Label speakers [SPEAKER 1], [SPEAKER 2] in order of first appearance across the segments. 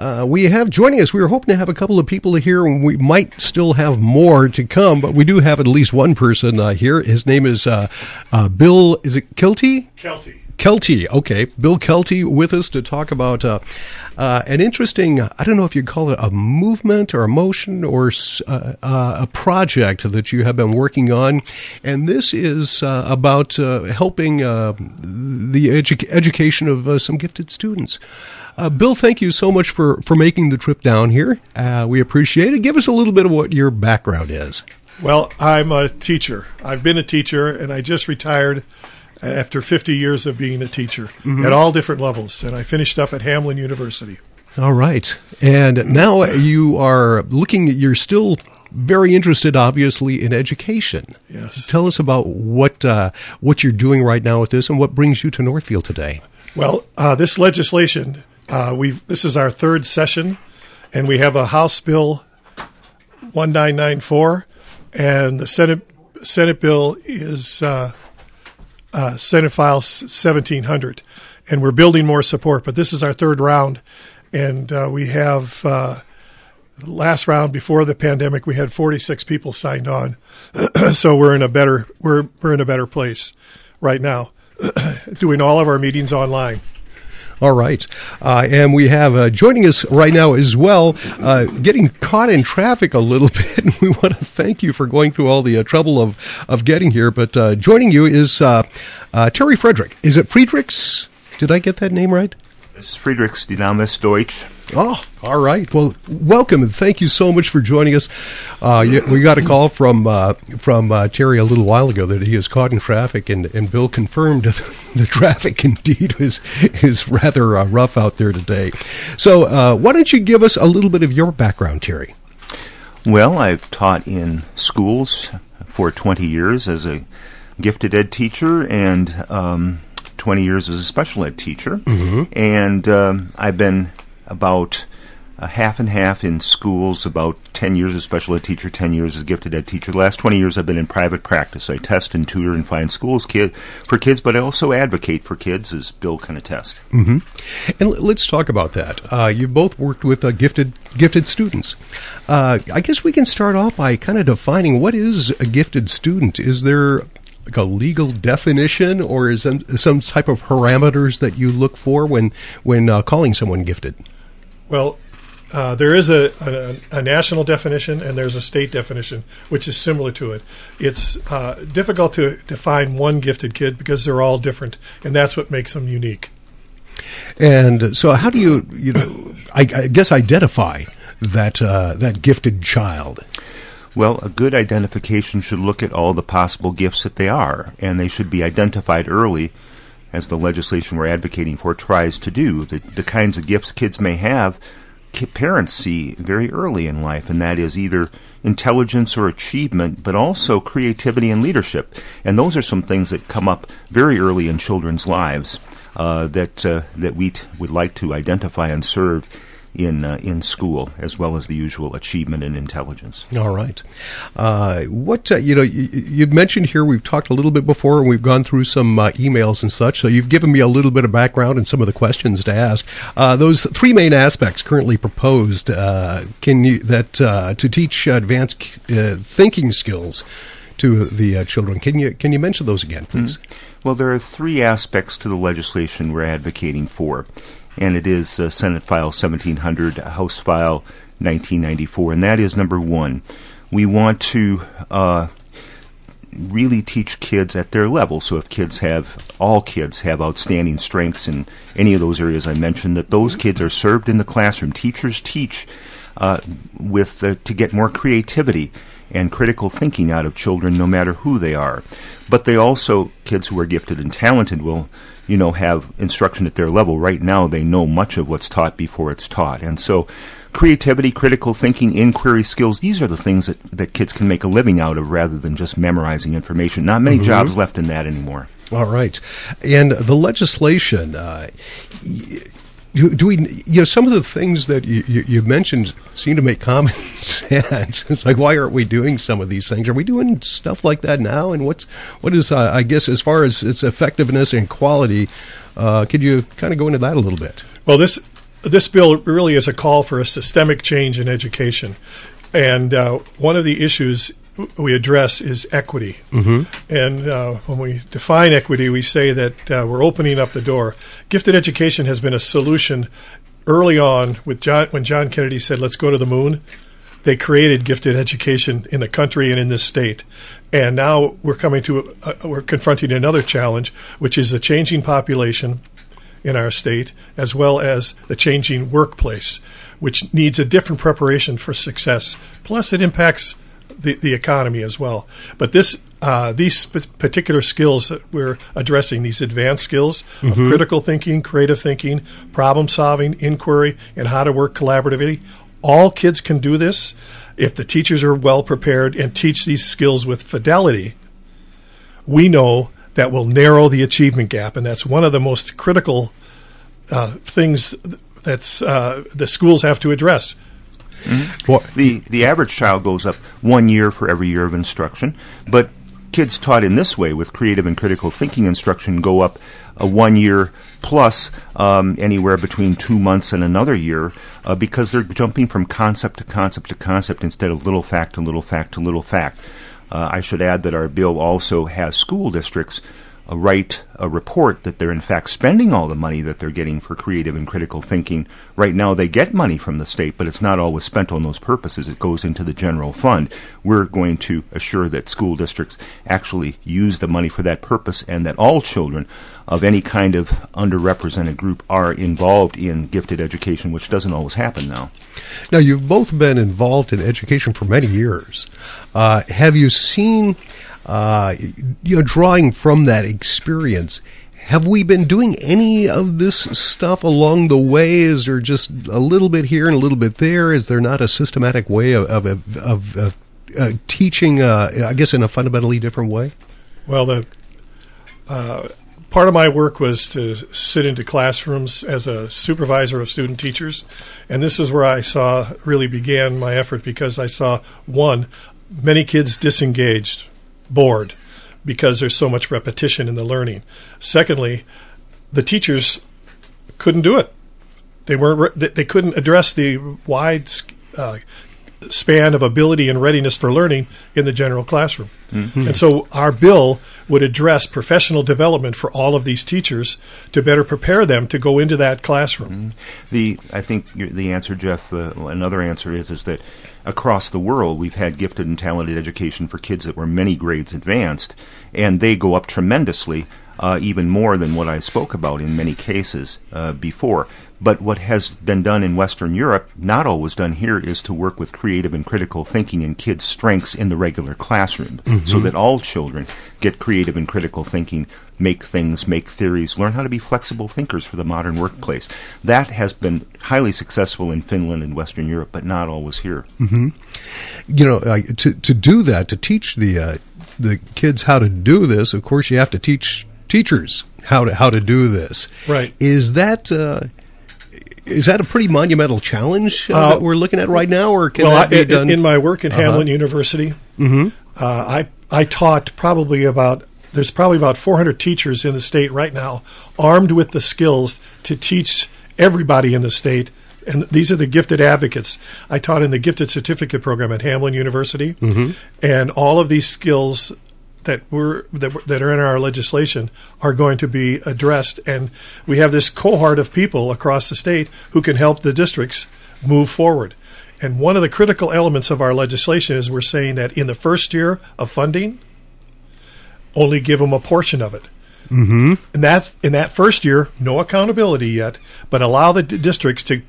[SPEAKER 1] Uh, we have joining us, we were hoping to have a couple of people here, and we might still have more to come, but we do have at least one person uh, here. His name is uh, uh, Bill, is it Kilty?
[SPEAKER 2] Kelty.
[SPEAKER 1] Kelty, okay. Bill Kielty with us to talk about uh, uh, an interesting, I don't know if you'd call it a movement or a motion or uh, uh, a project that you have been working on. And this is uh, about uh, helping the edu- education of some gifted students. Bill, thank you so much for, for making the trip down here. we appreciate it. Give us a little bit of what your background is.
[SPEAKER 2] Well, I'm a teacher. I've been a teacher, and I just retired after 50 years of being a teacher mm-hmm. at all different levels. And I finished up at Hamline University.
[SPEAKER 1] All right. And now you are looking, you're still very interested, obviously, in education.
[SPEAKER 2] Yes.
[SPEAKER 1] Tell us about what, uh, what you're doing right now with this and what brings you to Northfield today.
[SPEAKER 2] Well, uh, this legislation, uh, we this is our third session, and we have a House Bill 1994, and the Senate Senate bill is uh, uh, Senate File 1700, and we're building more support. But this is our third round, and uh, we have uh, last round before the pandemic we had 46 people signed on, so we're in a better we're we're in a better place right now, doing all of our meetings online.
[SPEAKER 1] All right. Uh, and we have uh, joining us right now as well, uh, getting caught in traffic a little bit. And we want to thank you for going through all the uh, trouble of, of getting here. But uh, joining you is uh, Terry Frederick. Is it Friedrichs? Did I get that name right?
[SPEAKER 3] It's Friedrichs Dynamis Deutsch.
[SPEAKER 1] Oh, all right. Well, welcome and thank you so much for joining us. Uh, we got a call from uh, from uh, Terry a little while ago that he is caught in traffic, and, and Bill confirmed the traffic indeed is is rather uh, rough out there today. So, uh, why don't you give us a little bit of your background, Terry?
[SPEAKER 3] Well, I've taught in schools for 20 years as a gifted ed teacher, and um, 20 years as a special ed teacher, mm-hmm. and um, I've been about a half and half in schools, about 10 years as special ed teacher, 10 years as gifted ed teacher. The last 20 years I've been in private practice. I test and tutor and find schools kid, for kids, but I also advocate for kids, as Bill can attest.
[SPEAKER 1] Mm-hmm. And let's talk about that. Uh, you've both worked with uh, gifted gifted students. Uh, I guess we can start off by kind of defining what is a gifted student. Is there like a legal definition, or is there some type of parameters that you look for when when uh, calling someone gifted?
[SPEAKER 2] Well, uh, there is a, a, a, national definition and there's a state definition, which is similar to it. It's uh, difficult to define one gifted kid because they're all different, and that's what makes them unique.
[SPEAKER 1] And so, how do you, you know, I, I guess identify that uh, that gifted child?
[SPEAKER 3] Well, a good identification should look at all the possible gifts that they are, and they should be identified early, as the legislation we're advocating for tries to do. The, the kinds of gifts kids may have, parents see very early in life, and that is either intelligence or achievement, but also creativity and leadership. And those are some things that come up very early in children's lives uh, that uh, that we t- would like to identify and serve in uh, in school, as well as the usual achievement and intelligence.
[SPEAKER 1] All right. Uh, what uh, you know, you, you, mentioned here. We've talked a little bit before, and we've gone through some uh, emails and such. So you've given me a little bit of background and some of the questions to ask. Uh, those three main aspects currently proposed uh, can you that to teach advanced thinking skills to the children. Can you can you mention those again, please? Mm-hmm.
[SPEAKER 3] Well, there are three aspects to the legislation we're advocating for and it is uh, Senate File 1700, House File 1994, and that is number one. We want to uh, really teach kids at their level. So if kids have, all kids have outstanding strengths in any of those areas I mentioned, that those kids are served in the classroom. Teachers teach uh, with uh, to get more creativity and critical thinking out of children, no matter who they are. But they also, kids who are gifted and talented, will you know, have instruction at their level. Right now, they know much of what's taught before it's taught. And so, creativity, critical thinking, inquiry skills, these are the things that, that kids can make a living out of rather than just memorizing information. Not many mm-hmm. jobs left in that anymore.
[SPEAKER 1] All right. And the legislation, uh, do we you know some of the things that you, you, you, mentioned seem to make common sense. It's like why aren't we doing some of these things? Are we doing stuff like that now? And what's what is uh, i guess as far as its effectiveness and quality uh, could you kind of go into that a little bit?
[SPEAKER 2] Well this this bill really is a call for a systemic change in education. And uh, one of the issues we address is equity. Mm-hmm. And uh, when we define equity, we say that uh, we're opening up the door. Gifted education has been a solution early on with John when John Kennedy said, "Let's go to the moon." They created gifted education in the country and in this state, and now we're coming to uh, we're confronting another challenge, which is the changing population in our state, as well as the changing workplace, which needs a different preparation for success. Plus, it impacts the, the economy as well. But this uh, these particular skills that we're addressing, these advanced skills mm-hmm. of critical thinking, creative thinking, problem solving, inquiry, and how to work collaboratively, all kids can do this if the teachers are well prepared and teach these skills with fidelity. We know that will narrow the achievement gap, and that's one of the most critical uh, things that's uh, the schools have to address.
[SPEAKER 3] Mm-hmm. Well, the the average child goes up one year for every year of instruction, but kids taught in this way with creative and critical thinking instruction go up a one year plus um, anywhere between two months and another year uh, because they're jumping from concept to concept to concept instead of little fact to little fact to little fact. Uh, I should add that our bill also has school districts write a report that they're in fact spending all the money that they're getting for creative and critical thinking. Right now, they get money from the state, but it's not always spent on those purposes. It goes into the general fund. We're going to assure that school districts actually use the money for that purpose and that all children of any kind of underrepresented group are involved in gifted education, which doesn't always happen now.
[SPEAKER 1] Now, you've both been involved in education for many years. Uh, have you seen uh, you know, drawing from that experience, have we been doing any of this stuff along the way? Is there just a little bit here and a little bit there? Is there not a systematic way of, of, of, of uh, teaching, uh, I guess, in a fundamentally different way?
[SPEAKER 2] Well, the uh, part of my work was to sit into classrooms as a supervisor of student teachers, and this is where I saw really began my effort because I saw one, many kids disengaged bored because there's so much repetition in the learning. Secondly, the teachers couldn't do it. They weren't. They couldn't address the wide uh, span of ability and readiness for learning in the general classroom. Mm-hmm. And so our bill would address professional development for all of these teachers to better prepare them to go into that classroom. Mm-hmm.
[SPEAKER 3] The I think the answer, Jeff, uh, another answer is is that across the world we've had gifted and talented education for kids that were many grades advanced, and they go up tremendously. Uh, even more than what I spoke about in many cases uh, before. But what has been done in Western Europe, not always done here, is to work with creative and critical thinking in kids' strengths in the regular classroom mm-hmm. so that all children get creative and critical thinking, make things, make theories, learn how to be flexible thinkers for the modern workplace. That has been highly successful in Finland and Western Europe, but not always here.
[SPEAKER 1] Mm-hmm. You know, uh, to, to do that, to teach the, uh, the kids how to do this, of course, you have to teach teachers how to how to do this.
[SPEAKER 2] Right?
[SPEAKER 1] Is that uh, is that a pretty monumental challenge uh, uh, that we're looking at right now, or can
[SPEAKER 2] well,
[SPEAKER 1] that be done?
[SPEAKER 2] In my work at uh-huh. Hamline University,
[SPEAKER 1] mm-hmm.
[SPEAKER 2] uh, I I taught probably about there's probably about 400 teachers in the state right now, armed with the skills to teach everybody in the state. And these are the gifted advocates. I taught in the gifted certificate program at Hamline University,
[SPEAKER 1] mm-hmm.
[SPEAKER 2] and all of these skills that we're that, that are in our legislation are going to be addressed, and we have this cohort of people across the state who can help the districts move forward. And one of the critical elements of our legislation is we're saying that in the first year of funding, only give them a portion of it.
[SPEAKER 1] Mm-hmm.
[SPEAKER 2] And that's in that first year, no accountability yet, but allow the d- districts to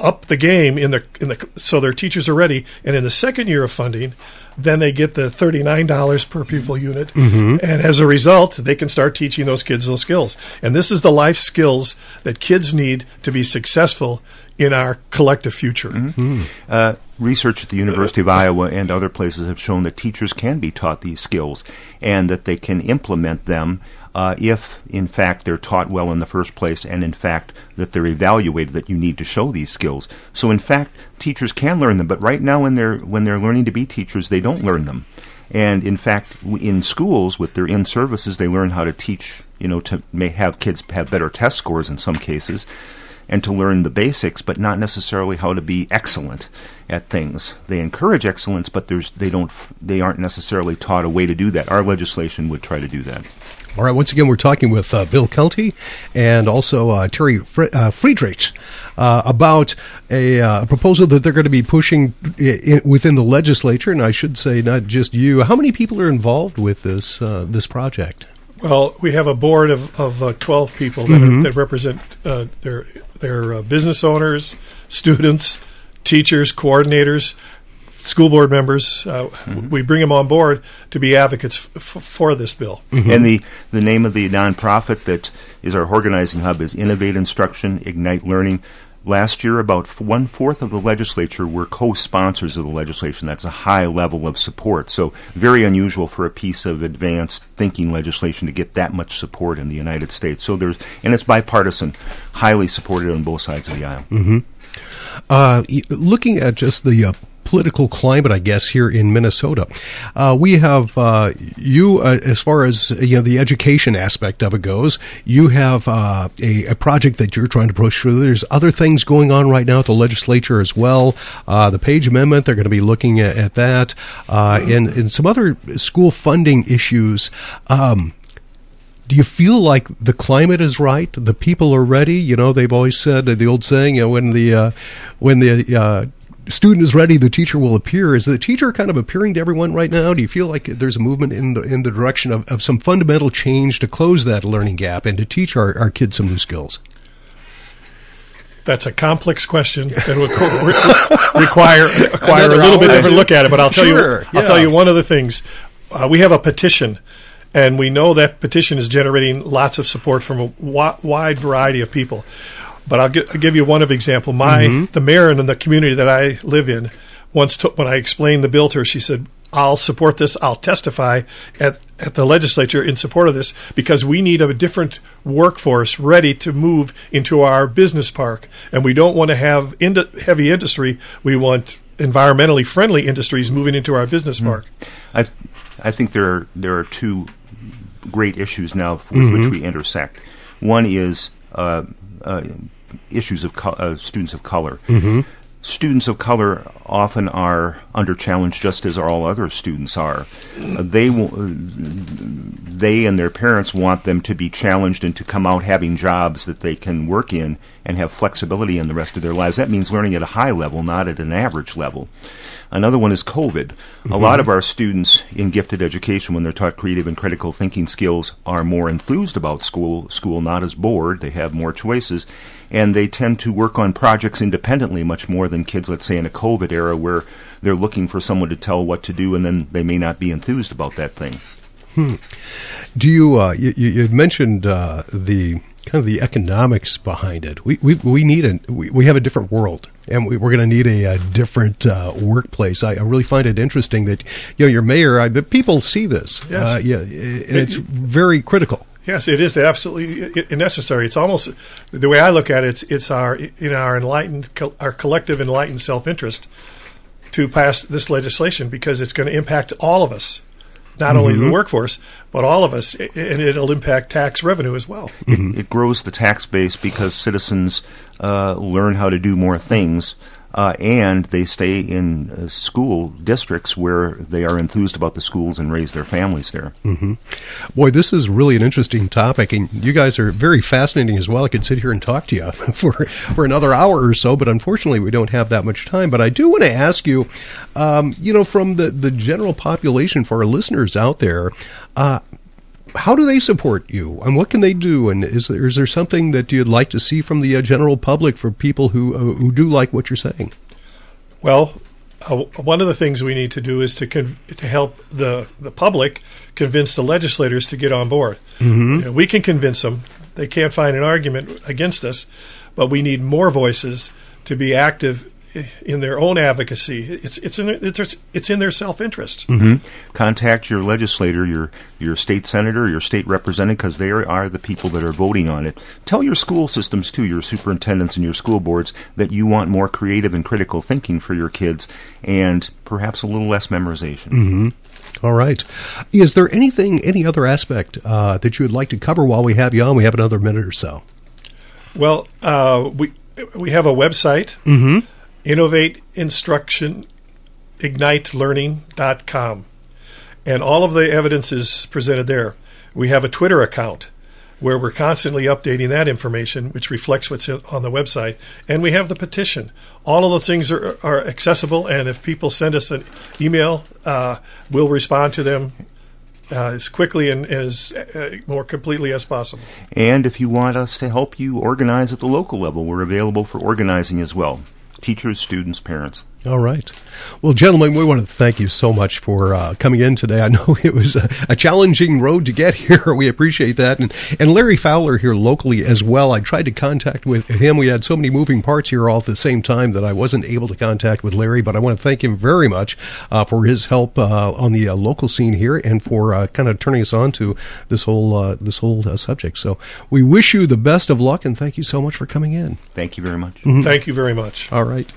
[SPEAKER 2] up the game in the in the so their teachers are ready. And in the second year of funding, then they get the $39 per pupil unit.
[SPEAKER 1] Mm-hmm.
[SPEAKER 2] And as a result, they can start teaching those kids those skills. And this is the life skills that kids need to be successful in our collective future.
[SPEAKER 3] Mm-hmm. Uh, research at the University of Iowa and other places have shown that teachers can be taught these skills and that they can implement them uh, if, in fact, they're taught well in the first place, and in fact, that they're evaluated that you need to show these skills. So, in fact, teachers can learn them, but right now, when they're when they're learning to be teachers, they don't learn them. And in fact, in schools with their in services, they learn how to teach. You know, to may have kids have better test scores in some cases and to learn the basics, but not necessarily how to be excellent at things. They encourage excellence, but there's they don't they aren't necessarily taught a way to do that. Our legislation would try to do that.
[SPEAKER 1] All right, once again, we're talking with uh, Bill Kielty and also uh, Terry Fr- uh, Friedrich uh, about a, uh, proposal that they're going to be pushing I- within the legislature, and I should say not just you. How many people are involved with this uh, this project?
[SPEAKER 2] Well, we have a board of, of uh, 12 people that,
[SPEAKER 1] Mm-hmm.
[SPEAKER 2] are, that represent uh, their, their uh, business owners, students, teachers, coordinators, school board members. Uh,
[SPEAKER 1] Mm-hmm.
[SPEAKER 2] We bring them on board to be advocates f- f- for this bill.
[SPEAKER 3] And the, the name of the nonprofit that is our organizing hub is Innovate Instruction, Ignite Learning. Last year, about f- one fourth of the legislature were co sponsors of the legislation. That's a high level of support. So, very unusual for a piece of advanced thinking legislation to get that much support in the United States. So, there's, and it's bipartisan, highly supported on both sides of the aisle.
[SPEAKER 1] Uh, looking at just the uh, political climate, I guess, here in Minnesota, uh, we have uh, you uh, as far as you know the education aspect of it goes. You have uh, a, a project that you're trying to push through. There's other things going on right now at the legislature as well. Uh, the Page Amendment, they're going to be looking at, at that, uh, and and some other school funding issues. Um, do you feel like the climate is right? The people are ready. You know, they've always said the old saying, you know, when the uh, when the uh, student is ready, the teacher will appear. Is the teacher kind of appearing to everyone right now? Do you feel like there's a movement in the in the direction of, of some fundamental change to close that learning gap and to teach our, our kids some new skills?
[SPEAKER 2] That's a complex question that would re- require require
[SPEAKER 1] Another
[SPEAKER 2] a little bit
[SPEAKER 1] hour.
[SPEAKER 2] different look at it. But I'll tell
[SPEAKER 1] Sure,
[SPEAKER 2] you, I'll
[SPEAKER 1] yeah.
[SPEAKER 2] tell you one of the things. Uh, we have a petition, and we know that petition is generating lots of support from a wi- wide variety of people. But I'll, gi- I'll give you one of example. My
[SPEAKER 1] Mm-hmm.
[SPEAKER 2] the mayor in the community that I live in once took when I explained the bill to her, she said, "I'll support this. I'll testify at at the legislature in support of this because we need a different workforce ready to move into our business park, and we don't want to have ind- heavy industry. We want environmentally friendly industries moving into our business park."
[SPEAKER 3] I, I think there are, there are two great issues now with which we intersect. One is uh, issues of co- uh, students of color. Students of color often are under challenge, just as all other students are. Uh, they w- they and their parents want them to be challenged and to come out having jobs that they can work in and have flexibility in the rest of their lives. That means learning at a high level, not at an average level. Another one is COVID. A lot of our students in gifted education, when they're taught creative and critical thinking skills, are more enthused about school, school not as bored. They have more choices, and they tend to work on projects independently much more than kids, let's say, in a COVID era where they're looking for someone to tell what to do, and then they may not be enthused about that thing.
[SPEAKER 1] Do you, uh, you, you mentioned uh, the kind of the economics behind it? We we, we need a we, we have a different world, and we, we're going to need a, a different uh, workplace. I, I really find it interesting that you know your mayor. I, but people see this.
[SPEAKER 2] Yes.
[SPEAKER 1] Uh, yeah, and it's very critical.
[SPEAKER 2] Yes, it is absolutely necessary. It's almost the way I look at it. It's, it's our in our enlightened, our collective enlightened self interest to pass this legislation because it's going to impact all of us, not only the workforce but all of us, and it'll impact tax revenue as well.
[SPEAKER 3] It, it grows the tax base because citizens uh, learn how to do more things, uh, and they stay in uh, school districts where they are enthused about the schools and raise their families there.
[SPEAKER 1] Boy, this is really an interesting topic, and you guys are very fascinating as well. I could sit here and talk to you for for another hour or so, but unfortunately, we don't have that much time. But I do want to ask you, um, you know, from the the general population for our listeners out there. Uh, how do they support you, and what can they do? And is there is there something that you'd like to see from the uh, general public for people who uh, who do like what you're saying?
[SPEAKER 2] Well, uh, one of the things we need to do is to con- to help the the public convince the legislators to get on board. Mm-hmm. You know, we can convince them; they can't find an argument against us, but we need more voices to be active in their own advocacy. It's it's in it's, it's in their self interest.
[SPEAKER 3] Contact your legislator, your your state senator, your state representative, because they are, are the people that are voting on it. Tell your school systems too, your superintendents and your school boards, that you want more creative and critical thinking for your kids, and perhaps a little less memorization.
[SPEAKER 1] All right. Is there anything, any other aspect uh, that you would like to cover while we have you on? We have another minute or so.
[SPEAKER 2] Well, uh, we we have a website,
[SPEAKER 1] Mm-hmm.
[SPEAKER 2] Innovate Instruction ignitelearning.com. And all of the evidence is presented there. We have a Twitter account where we're constantly updating that information, which reflects what's on the website. And we have the petition. All of those things are, are accessible, and if people send us an email, uh, we'll respond to them uh, as quickly and as uh, more completely as possible.
[SPEAKER 3] And if you want us to help you organize at the local level, we're available for organizing as well. Teachers, students, parents.
[SPEAKER 1] All right. Well, gentlemen, we want to thank you so much for uh, coming in today. I know it was a, a, challenging road to get here. We appreciate that. And, and Larry Fowler here locally as well. I tried to contact with him. We had so many moving parts here all at the same time that I wasn't able to contact with Larry, but I want to thank him very much uh, for his help uh, on the uh, local scene here and for uh, kind of turning us on to this whole, uh, this whole subject. So we wish you the best of luck and thank you so much for coming in.
[SPEAKER 3] Thank you very much.
[SPEAKER 2] Mm-hmm. Thank you very much.
[SPEAKER 1] All right.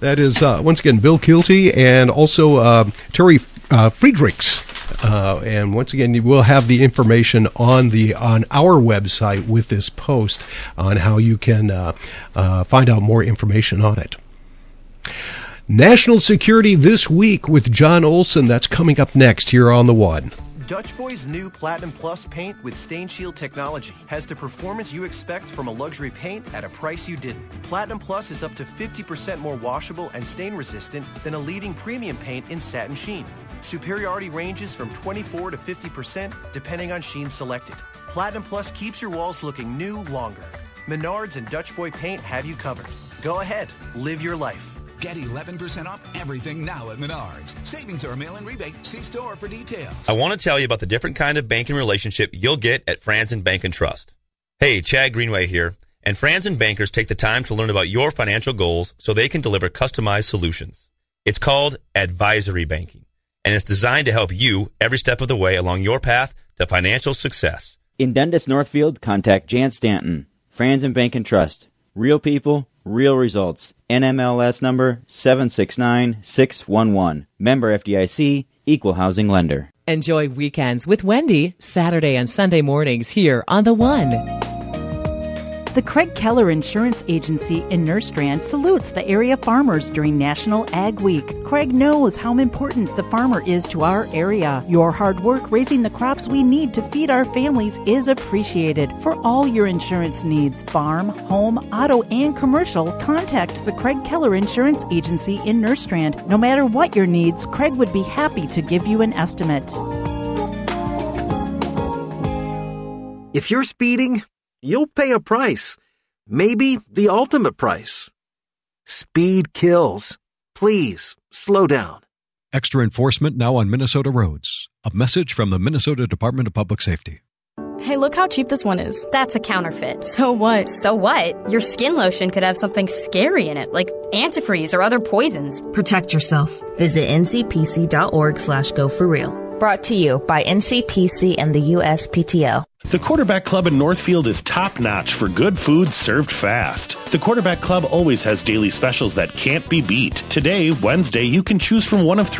[SPEAKER 1] That is, uh, once again, Bill Kilty and also uh, Terry uh, Friedrichs. Uh, and once again, you will have the information on the on our website with this post on how you can uh, uh, find out more information on it. National Security This Week with John Olson. That's coming up next here on The One.
[SPEAKER 4] Dutch Boy's new Platinum Plus paint with Stain Shield technology has the performance you expect from a luxury paint at a price you didn't. Platinum Plus is up to 50% more washable and stain resistant than a leading premium paint in satin sheen. Superiority ranges from 24 to 50% depending on sheen selected. Platinum Plus keeps your walls looking new longer. Menards and Dutch Boy paint have you covered. Go ahead, live your life.
[SPEAKER 5] Get 11% off everything now at Menards. Savings or mail in rebate. See store for details.
[SPEAKER 6] I want to tell you about the different kind of banking relationship you'll get at Frandsen Bank and Trust. Hey, Chad Greenway here. And Frandsen bankers take the time to learn about your financial goals so they can deliver customized solutions. It's called advisory banking, and it's designed to help you every step of the way along your path to financial success.
[SPEAKER 7] In Dundas Northfield, contact Jan Stanton, Frandsen Bank and Trust. Real people, real results. NMLS number 769611. Member FDIC, Equal Housing Lender.
[SPEAKER 8] Enjoy weekends with Wendy, Saturday and Sunday mornings here on The One.
[SPEAKER 9] The Craig Keller Insurance Agency in Nerstrand salutes the area farmers during National Ag Week. Craig knows how important the farmer is to our area. Your hard work raising the crops we need to feed our families is appreciated. For all your insurance needs, farm, home, auto, and commercial, contact the Craig Keller Insurance Agency in Nerstrand. No matter what your needs, Craig would be happy to give you an estimate.
[SPEAKER 10] If you're speeding, you'll pay a price. Maybe the ultimate price. Speed kills. Please slow down.
[SPEAKER 11] Extra enforcement now on Minnesota roads. A message from the Minnesota Department of Public Safety.
[SPEAKER 12] Hey, look how cheap this one is. That's a counterfeit. So what? So what? Your skin lotion could have something scary in it, like antifreeze or other poisons.
[SPEAKER 13] Protect yourself. Visit ncpc.org slash go for real. Brought to you by NCPC and the USPTO.
[SPEAKER 14] The Quarterback Club in Northfield is top notch for good food served fast. The Quarterback Club always has daily specials that can't be beat. Today, Wednesday, you can choose from one of three.